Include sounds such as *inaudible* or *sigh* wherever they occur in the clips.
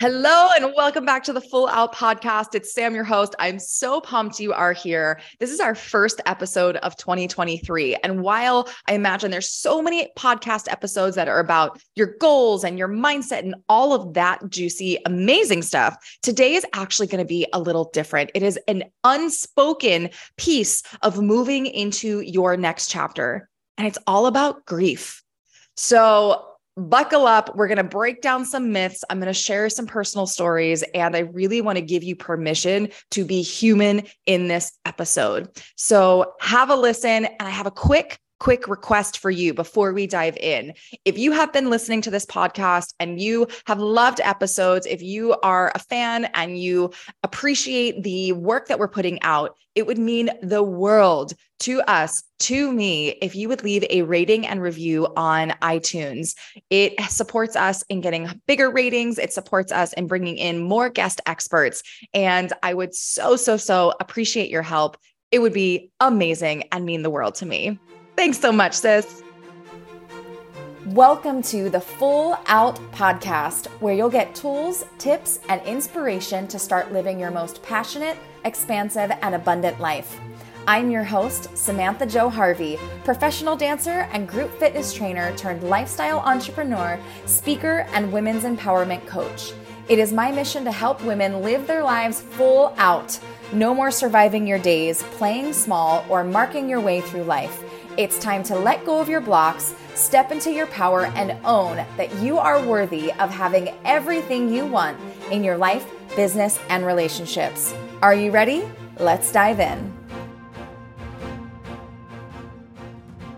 Hello and welcome back to the Full Out Podcast. It's Sam, your host. I'm so pumped you are here. This is our first episode of 2023. And while I imagine there's so many podcast episodes that are about your goals and your mindset and all of that juicy, amazing stuff, today is actually going to be a little different. It is an unspoken piece of moving into your next chapter, and it's all about grief. So, buckle up. We're going to break down some myths. I'm going to share some personal stories, and I really want to give you permission to be human in this episode. So have a listen, and I have a quick quick request for you before we dive in. If you have been listening to this podcast and you have loved episodes, if you are a fan and you appreciate the work that we're putting out, it would mean the world to us, to me, if you would leave a rating and review on iTunes. It supports us in getting bigger ratings, it supports us in bringing in more guest experts. And I would so, so, so appreciate your help. It would be amazing and mean the world to me. Thanks so much, sis. Welcome to the Full Out Podcast, where you'll get tools, tips, and inspiration to start living your most passionate, expansive, and abundant life. I'm your host, Samantha Jo Harvey, professional dancer and group fitness trainer turned lifestyle entrepreneur, speaker, and women's empowerment coach. It is my mission to help women live their lives full out. No more surviving your days, playing small, or marking your way through life. It's time to let go of your blocks, step into your power, and own that you are worthy of having everything you want in your life, business, and relationships. Are you ready? Let's dive in.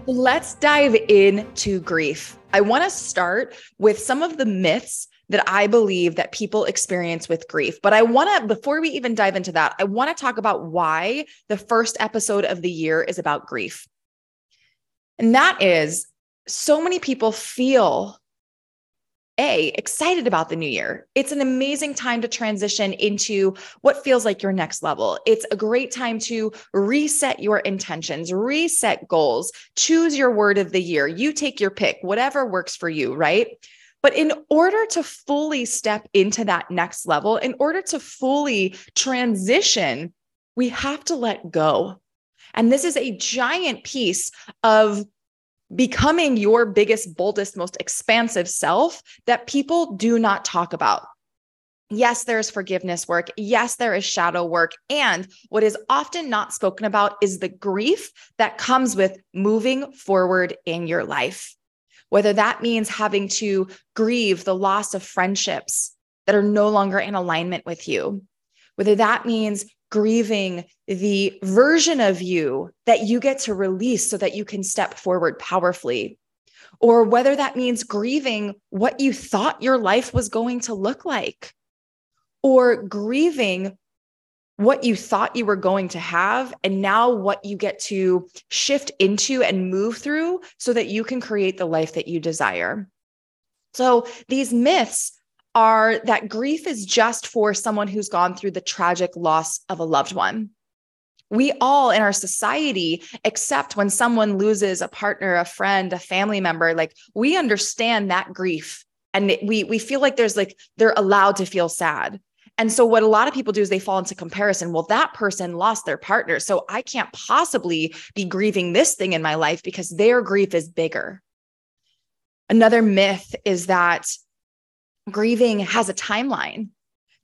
Let's dive into grief. I want to start with some of the myths that I believe that people experience with grief. But I want to, before we even dive into that, I want to talk about why the first episode of the year is about grief. And that is so many people feel a excited about the new year. It's an amazing time to transition into what feels like your next level. It's a great time to reset your intentions, reset goals, choose your word of the year. You take your pick, whatever works for you, right? But in order to fully step into that next level, in order to fully transition, we have to let go. And this is a giant piece of becoming your biggest, boldest, most expansive self that people do not talk about. Yes, there is forgiveness work. Yes, there is shadow work. And what is often not spoken about is the grief that comes with moving forward in your life. Whether that means having to grieve the loss of friendships that are no longer in alignment with you, whether that means grieving the version of you that you get to release so that you can step forward powerfully. Or whether that means grieving what you thought your life was going to look like, or grieving what you thought you were going to have, and now what you get to shift into and move through so that you can create the life that you desire. So, these myths are that grief is just for someone who's gone through the tragic loss of a loved one. We all in our society accept when someone loses a partner, a friend, a family member, like we understand that grief and we we feel like there's like they're allowed to feel sad. And so what a lot of people do is they fall into comparison. Well, that person lost their partner, so I can't possibly be grieving this thing in my life because their grief is bigger. Another myth is that grieving has a timeline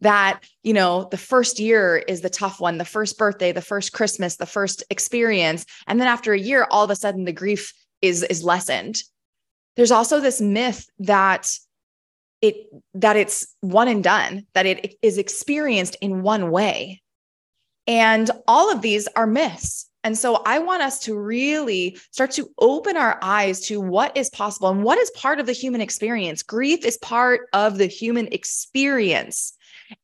that you know the first year is the tough one the first birthday the first christmas the first experience. And then after a year all of a sudden the grief is is lessened. There's also this myth that it that it's one and done that it is experienced in one way. And all of these are myths and so I want us to really start to open our eyes to what is possible and what is part of the human experience. Grief is part of the human experience.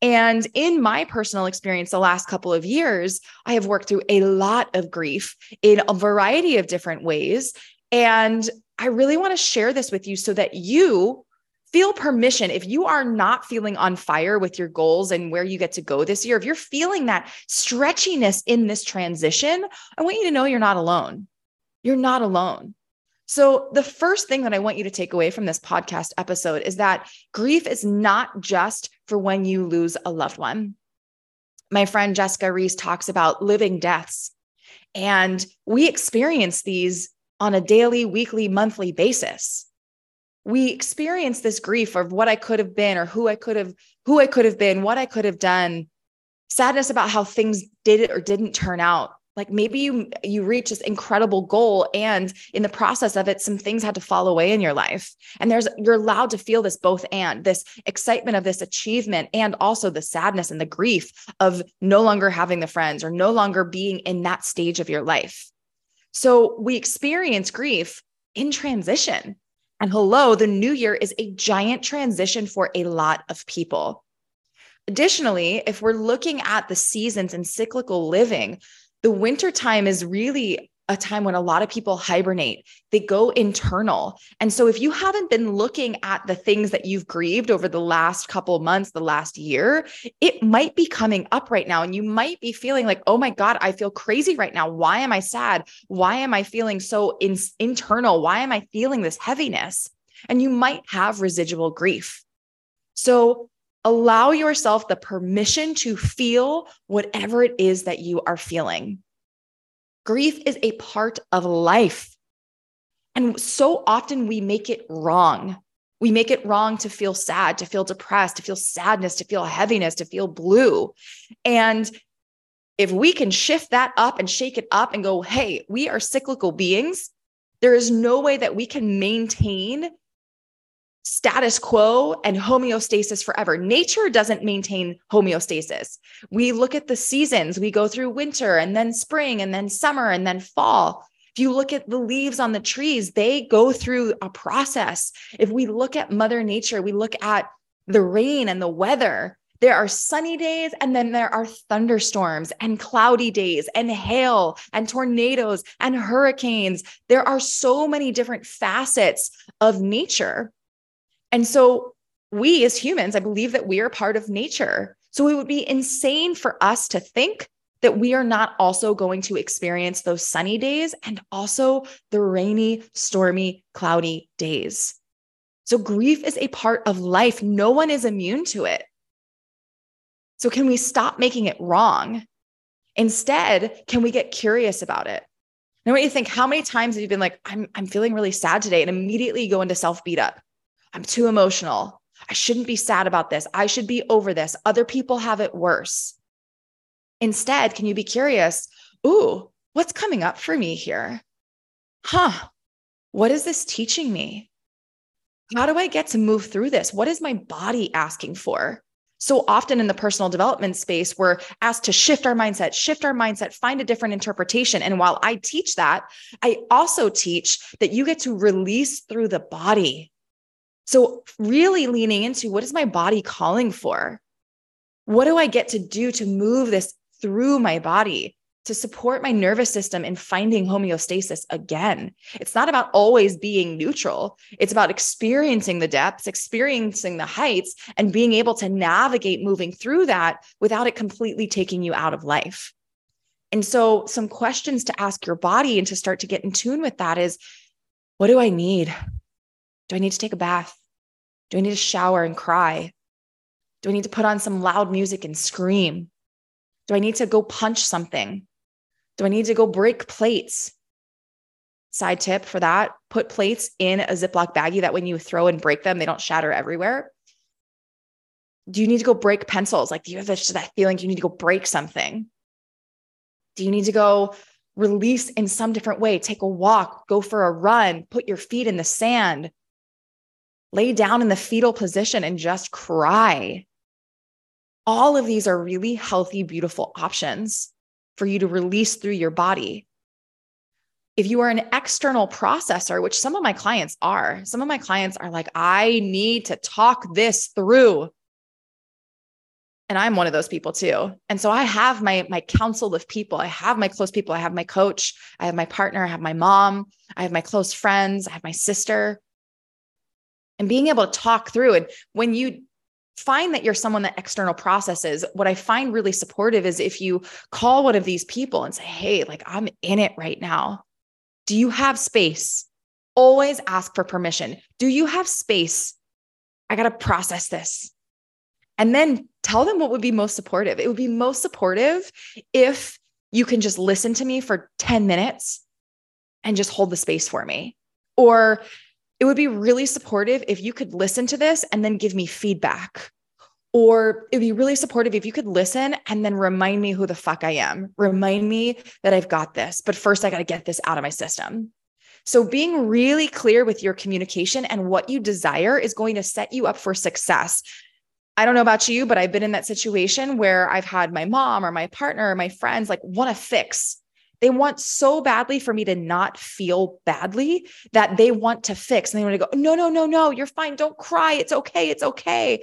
And in my personal experience, the last couple of years, I have worked through a lot of grief in a variety of different ways. And I really want to share this with you so that you feel permission if you are not feeling on fire with your goals and where you get to go this year if you're feeling that stretchiness in this transition i want you to know you're not alone you're not alone So, the first thing that I want you to take away from this podcast episode is that grief is not just for when you lose a loved one. My friend Jessica Reese talks about living deaths, and we experience these on a daily, weekly, monthly basis. We experience this grief of what I could have been or who I could have who I could have been, what I could have done, sadness about how things did it or didn't turn out. Like maybe you you reach this incredible goal and in the process of it some things had to fall away in your life. And there's you're allowed to feel this both and this excitement of this achievement and also the sadness and the grief of no longer having the friends or no longer being in that stage of your life. So we experience grief in transition and hello the new year is a giant transition for a lot of people. Additionally, if we're looking at the seasons and cyclical living, the winter time is really a time when a lot of people hibernate. They go internal. And so if you haven't been looking at the things that you've grieved over the last couple months, the last year, it might be coming up right now and you might be feeling like, "Oh my god, I feel crazy right now. Why am I sad? Why am I feeling so in- internal? Why am I feeling this heaviness?" And you might have residual grief. So allow yourself the permission to feel whatever it is that you are feeling. Grief is a part of life. And so often we make it wrong. We make it wrong to feel sad, to feel depressed, to feel sadness, to feel heaviness, to feel blue. And if we can shift that up and shake it up and go, hey, we are cyclical beings, there is no way that we can maintain status quo and homeostasis forever. Nature doesn't maintain homeostasis. We look at the seasons, we go through winter and then spring and then summer and then fall. If you look at the leaves on the trees, they go through a process. If we look at Mother Nature, we look at the rain and the weather. There are sunny days and then there are thunderstorms and cloudy days and hail and tornadoes and hurricanes. There are so many different facets of nature. And so we as humans, I believe that we are part of nature. So it would be insane for us to think that we are not also going to experience those sunny days and also the rainy, stormy, cloudy days. So grief is a part of life. No one is immune to it. So can we stop making it wrong? Instead, can we get curious about it? I want you to think how many times have you been like, I'm, I'm feeling really sad today, and immediately go into self beat up? I'm too emotional. I shouldn't be sad about this. I should be over this. Other people have it worse. Instead, can you be curious? Ooh, what's coming up for me here? Huh, what is this teaching me? How do I get to move through this? What is my body asking for? So often in the personal development space, we're asked to shift our mindset, shift our mindset, find a different interpretation. And while I teach that, I also teach that you get to release through the body. So, really leaning into what is my body calling for? What do I get to do to move this through my body to support my nervous system in finding homeostasis again? It's not about always being neutral, it's about experiencing the depths, experiencing the heights, and being able to navigate moving through that without it completely taking you out of life. And so, some questions to ask your body and to start to get in tune with that is what do I need? Do I need to take a bath? Do I need to shower and cry? Do I need to put on some loud music and scream? Do I need to go punch something? Do I need to go break plates? Side tip for that put plates in a Ziploc baggie that when you throw and break them, they don't shatter everywhere. Do you need to go break pencils? Like, do you have that feeling you need to go break something? Do you need to go release in some different way? Take a walk, go for a run, put your feet in the sand, lay down in the fetal position and just cry. All of these are really healthy, beautiful options for you to release through your body. If you are an external processor, which some of my clients are, some of my clients are like, I need to talk this through. And I'm one of those people too. And so I have my my council of people. I have my close people. I have my coach, I have my partner, I have my mom, I have my close friends, I have my sister and being able to talk through. And when you find that you're someone that external processes, what I find really supportive is if you call one of these people and say, Hey, like I'm in it right now. Do you have space? Always ask for permission. Do you have space? I got to process this. And then tell them what would be most supportive. It would be most supportive if you can just listen to me for 10 minutes and just hold the space for me. Or it would be really supportive if you could listen to this and then give me feedback. Or it'd be really supportive if you could listen and then remind me who the fuck I am. Remind me that I've got this. But first, I got to get this out of my system. So, being really clear with your communication and what you desire is going to set you up for success. I don't know about you, but I've been in that situation where I've had my mom or my partner or my friends like want to fix. They want so badly for me to not feel badly that they want to fix and they want to go, no, no, no, no, you're fine. Don't cry. It's okay. It's okay.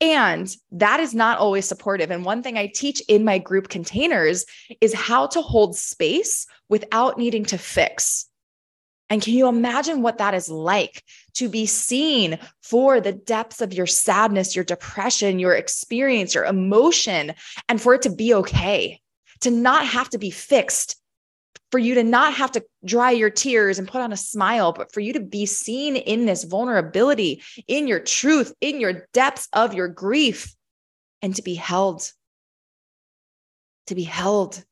And that is not always supportive. And one thing I teach in my group containers is how to hold space without needing to fix. And can you imagine what that is like to be seen for the depths of your sadness, your depression, your experience, your emotion, and for it to be okay, to not have to be fixed, for you to not have to dry your tears and put on a smile, but for you to be seen in this vulnerability, in your truth, in your depths of your grief, and to be held. To be held.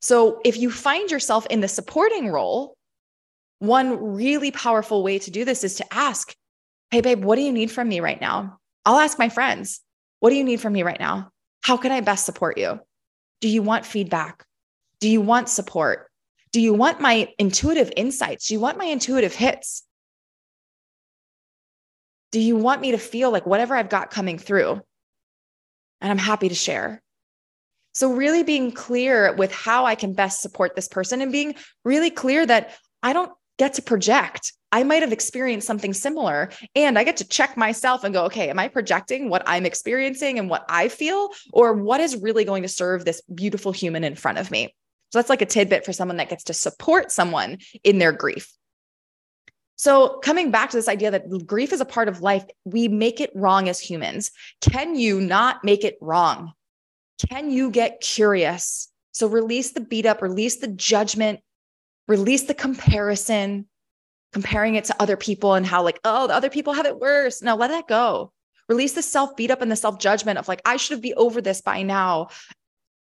So if you find yourself in the supporting role, one really powerful way to do this is to ask, Hey, babe, what do you need from me right now? I'll ask my friends, What do you need from me right now? How can I best support you? Do you want feedback? Do you want support? Do you want my intuitive insights? Do you want my intuitive hits? Do you want me to feel like whatever I've got coming through? And I'm happy to share. So, really being clear with how I can best support this person and being really clear that I don't get to project. I might have experienced something similar and I get to check myself and go, okay, am I projecting what I'm experiencing and what I feel, or what is really going to serve this beautiful human in front of me? So that's like a tidbit for someone that gets to support someone in their grief. So, coming back to this idea that grief is a part of life, we make it wrong as humans. Can you not make it wrong? Can you get curious? So, release the beat up, release the judgment, release the comparison, comparing it to other people and how, like, oh, the other people have it worse. Now let that go. Release the self beat up and the self judgment of like, I should have be over this by now.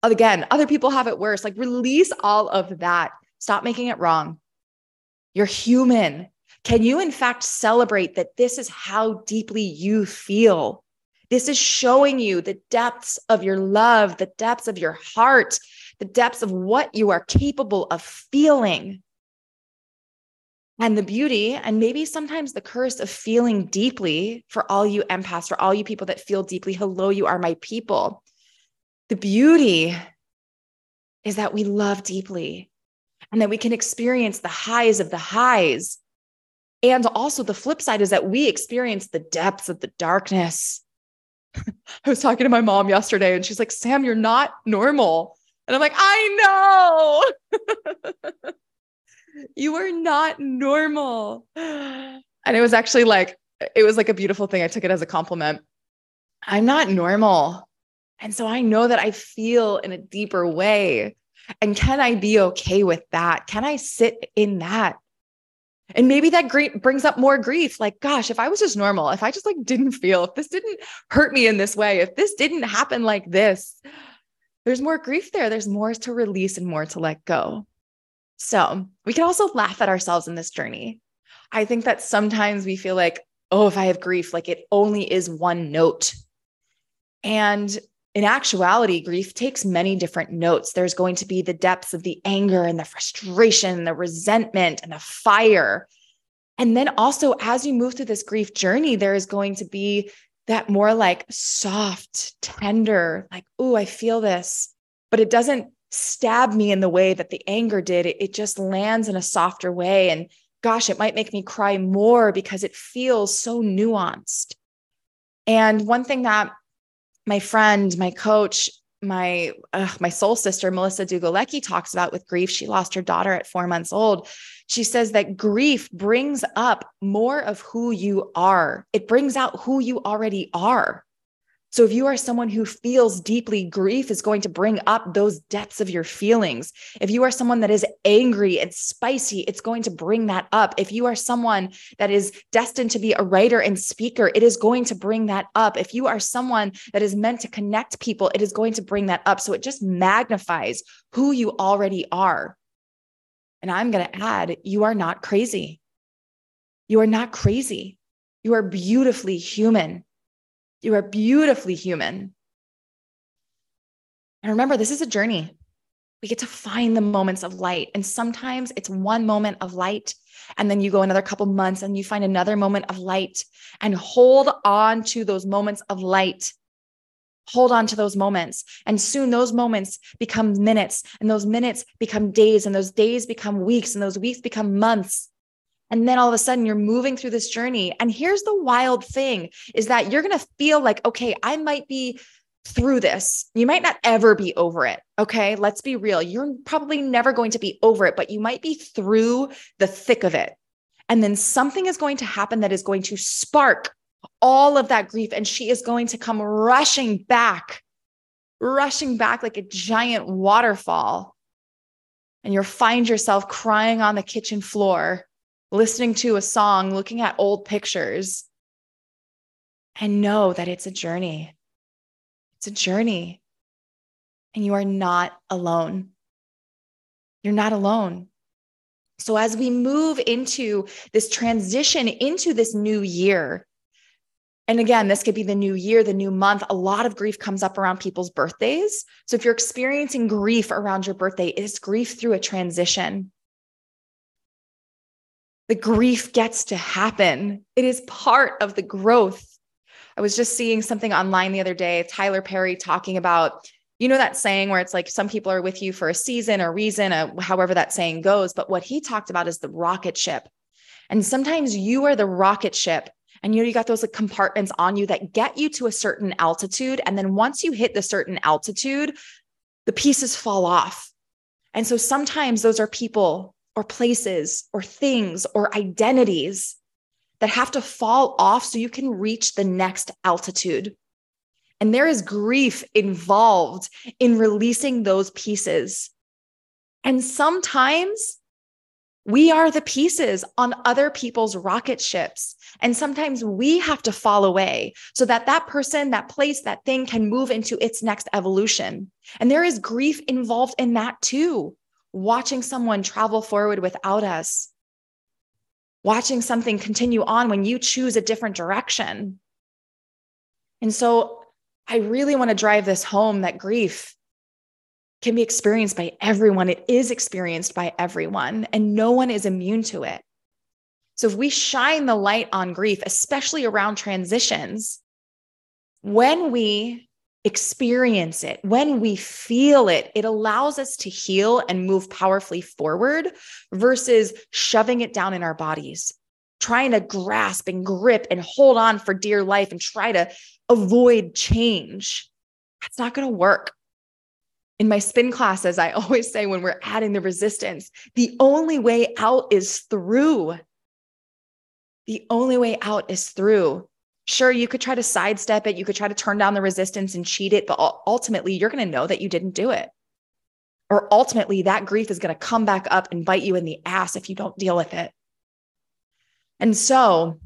Again, other people have it worse. Like, release all of that. Stop making it wrong. You're human. Can you, in fact, celebrate that this is how deeply you feel? This is showing you the depths of your love, the depths of your heart, the depths of what you are capable of feeling. And the beauty, and maybe sometimes the curse of feeling deeply for all you empaths, for all you people that feel deeply, hello, you are my people. The beauty is that we love deeply and that we can experience the highs of the highs. And also, the flip side is that we experience the depths of the darkness. *laughs* I was talking to my mom yesterday and she's like, Sam, you're not normal. And I'm like, I know. *laughs* you are not normal. And it was actually like, it was like a beautiful thing. I took it as a compliment. I'm not normal. And so I know that I feel in a deeper way. And can I be okay with that? Can I sit in that? And maybe that brings up more grief. Like, gosh, if I was just normal, if I just like didn't feel, if this didn't hurt me in this way, if this didn't happen like this, there's more grief there. There's more to release and more to let go. So we can also laugh at ourselves in this journey. I think that sometimes we feel like, oh, if I have grief, like it only is one note. And in actuality, grief takes many different notes. There's going to be the depths of the anger and the frustration, the resentment and the fire. And then also, as you move through this grief journey, there is going to be that more like soft, tender, like, oh, I feel this, but it doesn't stab me in the way that the anger did. It, it just lands in a softer way. And gosh, it might make me cry more because it feels so nuanced. And one thing that my friend, my coach, my uh, my soul sister Melissa Dugalecki talks about with grief. She lost her daughter at four months old. She says that grief brings up more of who you are. It brings out who you already are. So, if you are someone who feels deeply, grief is going to bring up those depths of your feelings. If you are someone that is angry and spicy, it's going to bring that up. If you are someone that is destined to be a writer and speaker, it is going to bring that up. If you are someone that is meant to connect people, it is going to bring that up. So, it just magnifies who you already are. And I'm going to add, you are not crazy. You are not crazy. You are beautifully human. You are beautifully human. And remember, this is a journey. We get to find the moments of light. And sometimes it's one moment of light. And then you go another couple months and you find another moment of light and hold on to those moments of light. Hold on to those moments. And soon those moments become minutes, and those minutes become days, and those days become weeks, and those weeks become months. And then all of a sudden you're moving through this journey. And here's the wild thing is that you're going to feel like, okay, I might be through this. You might not ever be over it. Okay. Let's be real. You're probably never going to be over it, but you might be through the thick of it. And then something is going to happen that is going to spark all of that grief. And she is going to come rushing back, rushing back like a giant waterfall. And you'll find yourself crying on the kitchen floor listening to a song, looking at old pictures, and know that it's a journey. It's a journey. And you are not alone. You're not alone. So, as we move into this transition into this new year, and again, this could be the new year, the new month. A lot of grief comes up around people's birthdays. So, if you're experiencing grief around your birthday, it's grief through a transition the grief gets to happen. It is part of the growth. I was just seeing something online the other day, Tyler Perry talking about, you know, that saying where it's like some people are with you for a season or reason, or however that saying goes. But what he talked about is the rocket ship. And sometimes you are the rocket ship and you know you got those like compartments on you that get you to a certain altitude and then once you hit the certain altitude the pieces fall off and so sometimes those are people or places or things or identities that have to fall off so you can reach the next altitude. And there is grief involved in releasing those pieces. And sometimes we are the pieces on other people's rocket ships. And sometimes we have to fall away so that that person, that place, that thing can move into its next evolution. And there is grief involved in that too watching someone travel forward without us, watching something continue on when you choose a different direction. And so I really want to drive this home that grief can be experienced by everyone. It is experienced by everyone, and no one is immune to it. So if we shine the light on grief, especially around transitions, when we experience it, when we feel it, it allows us to heal and move powerfully forward versus shoving it down in our bodies, trying to grasp and grip and hold on for dear life and try to avoid change. That's not going to work. In my spin classes, I *laughs* always say when we're adding the resistance, the only way out is through. The only way out is through. Sure, you could try to sidestep it. You could try to turn down the resistance and cheat it, but ultimately, you're going to know that you didn't do it. Or ultimately, that grief is going to come back up and bite you in the ass if you don't deal with it. And so,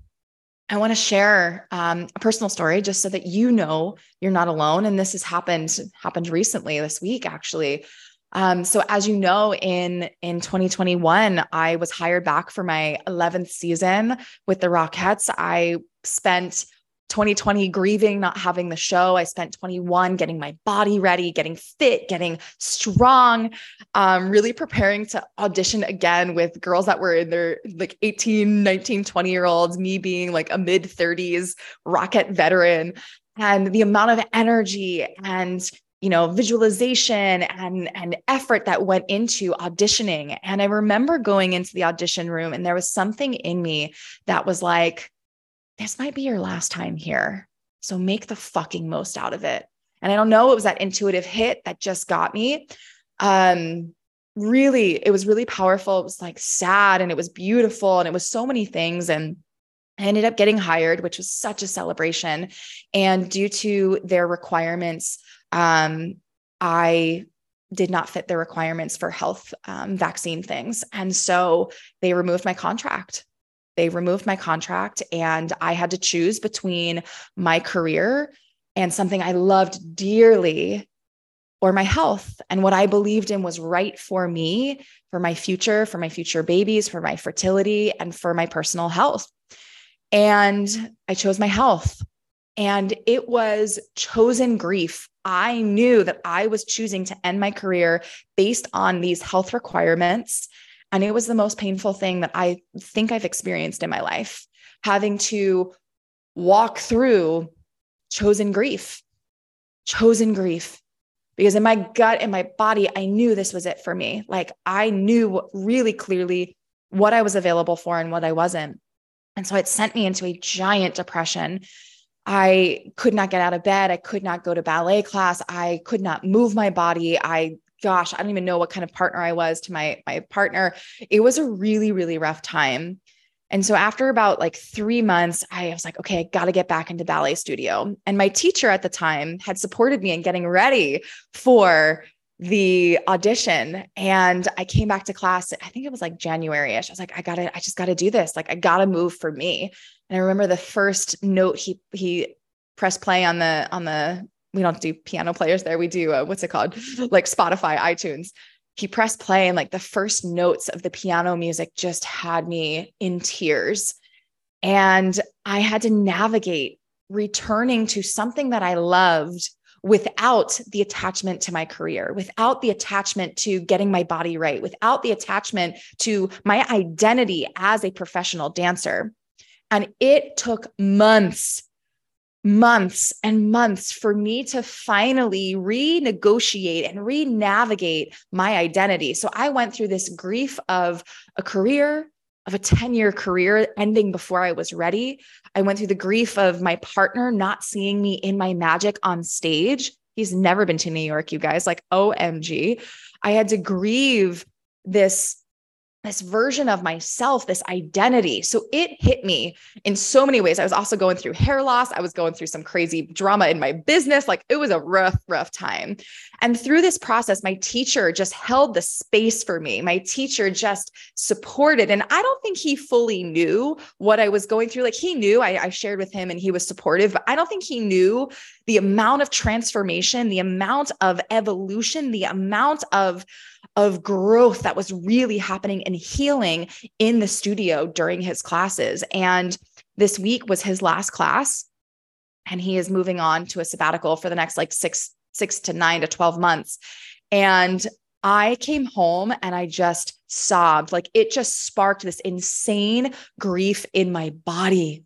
I want to share um, a personal story just so that you know you're not alone. And this has happened happened recently this week, actually. Um, so as you know, in in 2021, I was hired back for my 11th season with the Rockettes. I spent 2020 grieving not having the show. I spent 21 getting my body ready, getting fit, getting strong, um, really preparing to audition again with girls that were in their like 18, 19, 20 year olds, me being like a mid 30s Rockette veteran. And the amount of energy and you know visualization and and effort that went into auditioning and i remember going into the audition room and there was something in me that was like this might be your last time here. So make the fucking most out of it. And I don't know, it was that intuitive hit that just got me. Um, really, it was really powerful. It was like sad and it was beautiful and it was so many things. And I ended up getting hired, which was such a celebration. And due to their requirements, um, I did not fit their requirements for health um, vaccine things. And so they removed my contract. They removed my contract, and I had to choose between my career and something I loved dearly or my health and what I believed in was right for me, for my future, for my future babies, for my fertility, and for my personal health. And I chose my health. And it was chosen grief. I knew that I was choosing to end my career based on these health requirements. And it was the most painful thing that I think I've experienced in my life, having to walk through chosen grief, chosen grief. Because in my gut and my body, I knew this was it for me. Like I knew really clearly what I was available for and what I wasn't. And so it sent me into a giant depression. I could not get out of bed. I could not go to ballet class. I could not move my body. I gosh, I don't even know what kind of partner I was to my my partner. It was a really really rough time. And so after about like 3 months, I was like, okay, I got to get back into ballet studio. And my teacher at the time had supported me in getting ready for the audition and I came back to class. I think it was like January ish. I was like, I gotta, I just gotta do this. Like, I gotta move for me. And I remember the first note he, he pressed play on the, on the, we don't do piano players there. We do, uh, what's it called? *laughs* Like Spotify, iTunes. He pressed play and like the first notes of the piano music just had me in tears. And I had to navigate returning to something that I loved without the attachment to my career, without the attachment to getting my body right, without the attachment to my identity as a professional dancer. And it took months, months and months for me to finally renegotiate and re navigate my identity. So I went through this grief of a career, of a 10 year career ending before I was ready. I went through the grief of my partner not seeing me in my magic on stage. He's never been to New York, you guys, like OMG. I had to grieve this this version of myself, this identity. So it hit me in so many ways. I was also going through hair loss. I was going through some crazy drama in my business. Like it was a rough, rough time. And through this process, my teacher just held the space for me. My teacher just supported. And I don't think he fully knew what I was going through. Like he knew I, I shared with him and he was supportive, but I don't think he knew the amount of transformation, the amount of evolution, the amount of of growth that was really happening and healing in the studio during his classes. And this week was his last class. And he is moving on to a sabbatical for the next like six, six to nine to 12 months. And I came home and I just sobbed. Like it just sparked this insane grief in my body,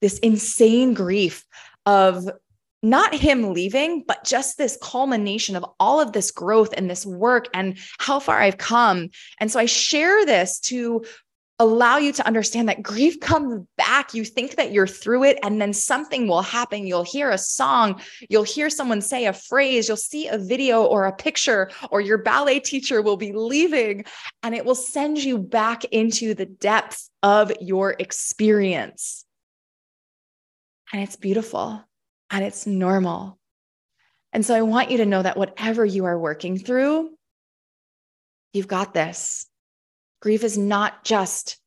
this insane grief of not him leaving, but just this culmination of all of this growth and this work and how far I've come. And so I share this to allow you to understand that grief comes back. You think that you're through it, and then something will happen. You'll hear a song, you'll hear someone say a phrase, you'll see a video or a picture, or your ballet teacher will be leaving, and it will send you back into the depths of your experience. And it's beautiful and it's normal. And so I want you to know that whatever you are working through, you've got this. Grief is not just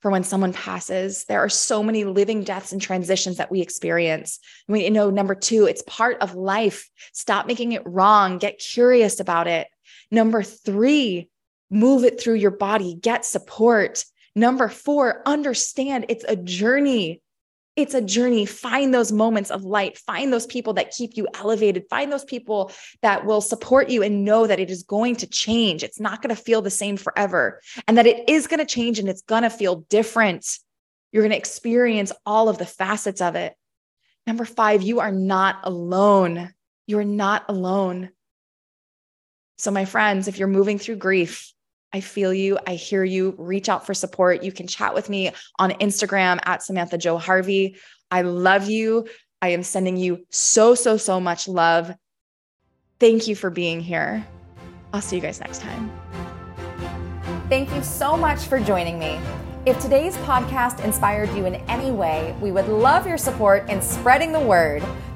for when someone passes. There are so many living deaths and transitions that we experience. We you know number 2, it's part of life. Stop making it wrong, get curious about it. Number 3, move it through your body, get support. Number 4, understand it's a journey it's a journey. Find those moments of light, find those people that keep you elevated, find those people that will support you and know that it is going to change. It's not going to feel the same forever and that it is going to change and it's going to feel different. You're going to experience all of the facets of it. Number five, you are not alone. You are not alone. So, my friends, if you're moving through grief, I feel you. I hear you. Reach out for support. You can chat with me on Instagram at Samantha Jo Harvey. I love you. I am sending you so, so, so much love. Thank you for being here. I'll see you guys next time. Thank you so much for joining me. If today's podcast inspired you in any way, we would love your support in spreading the word.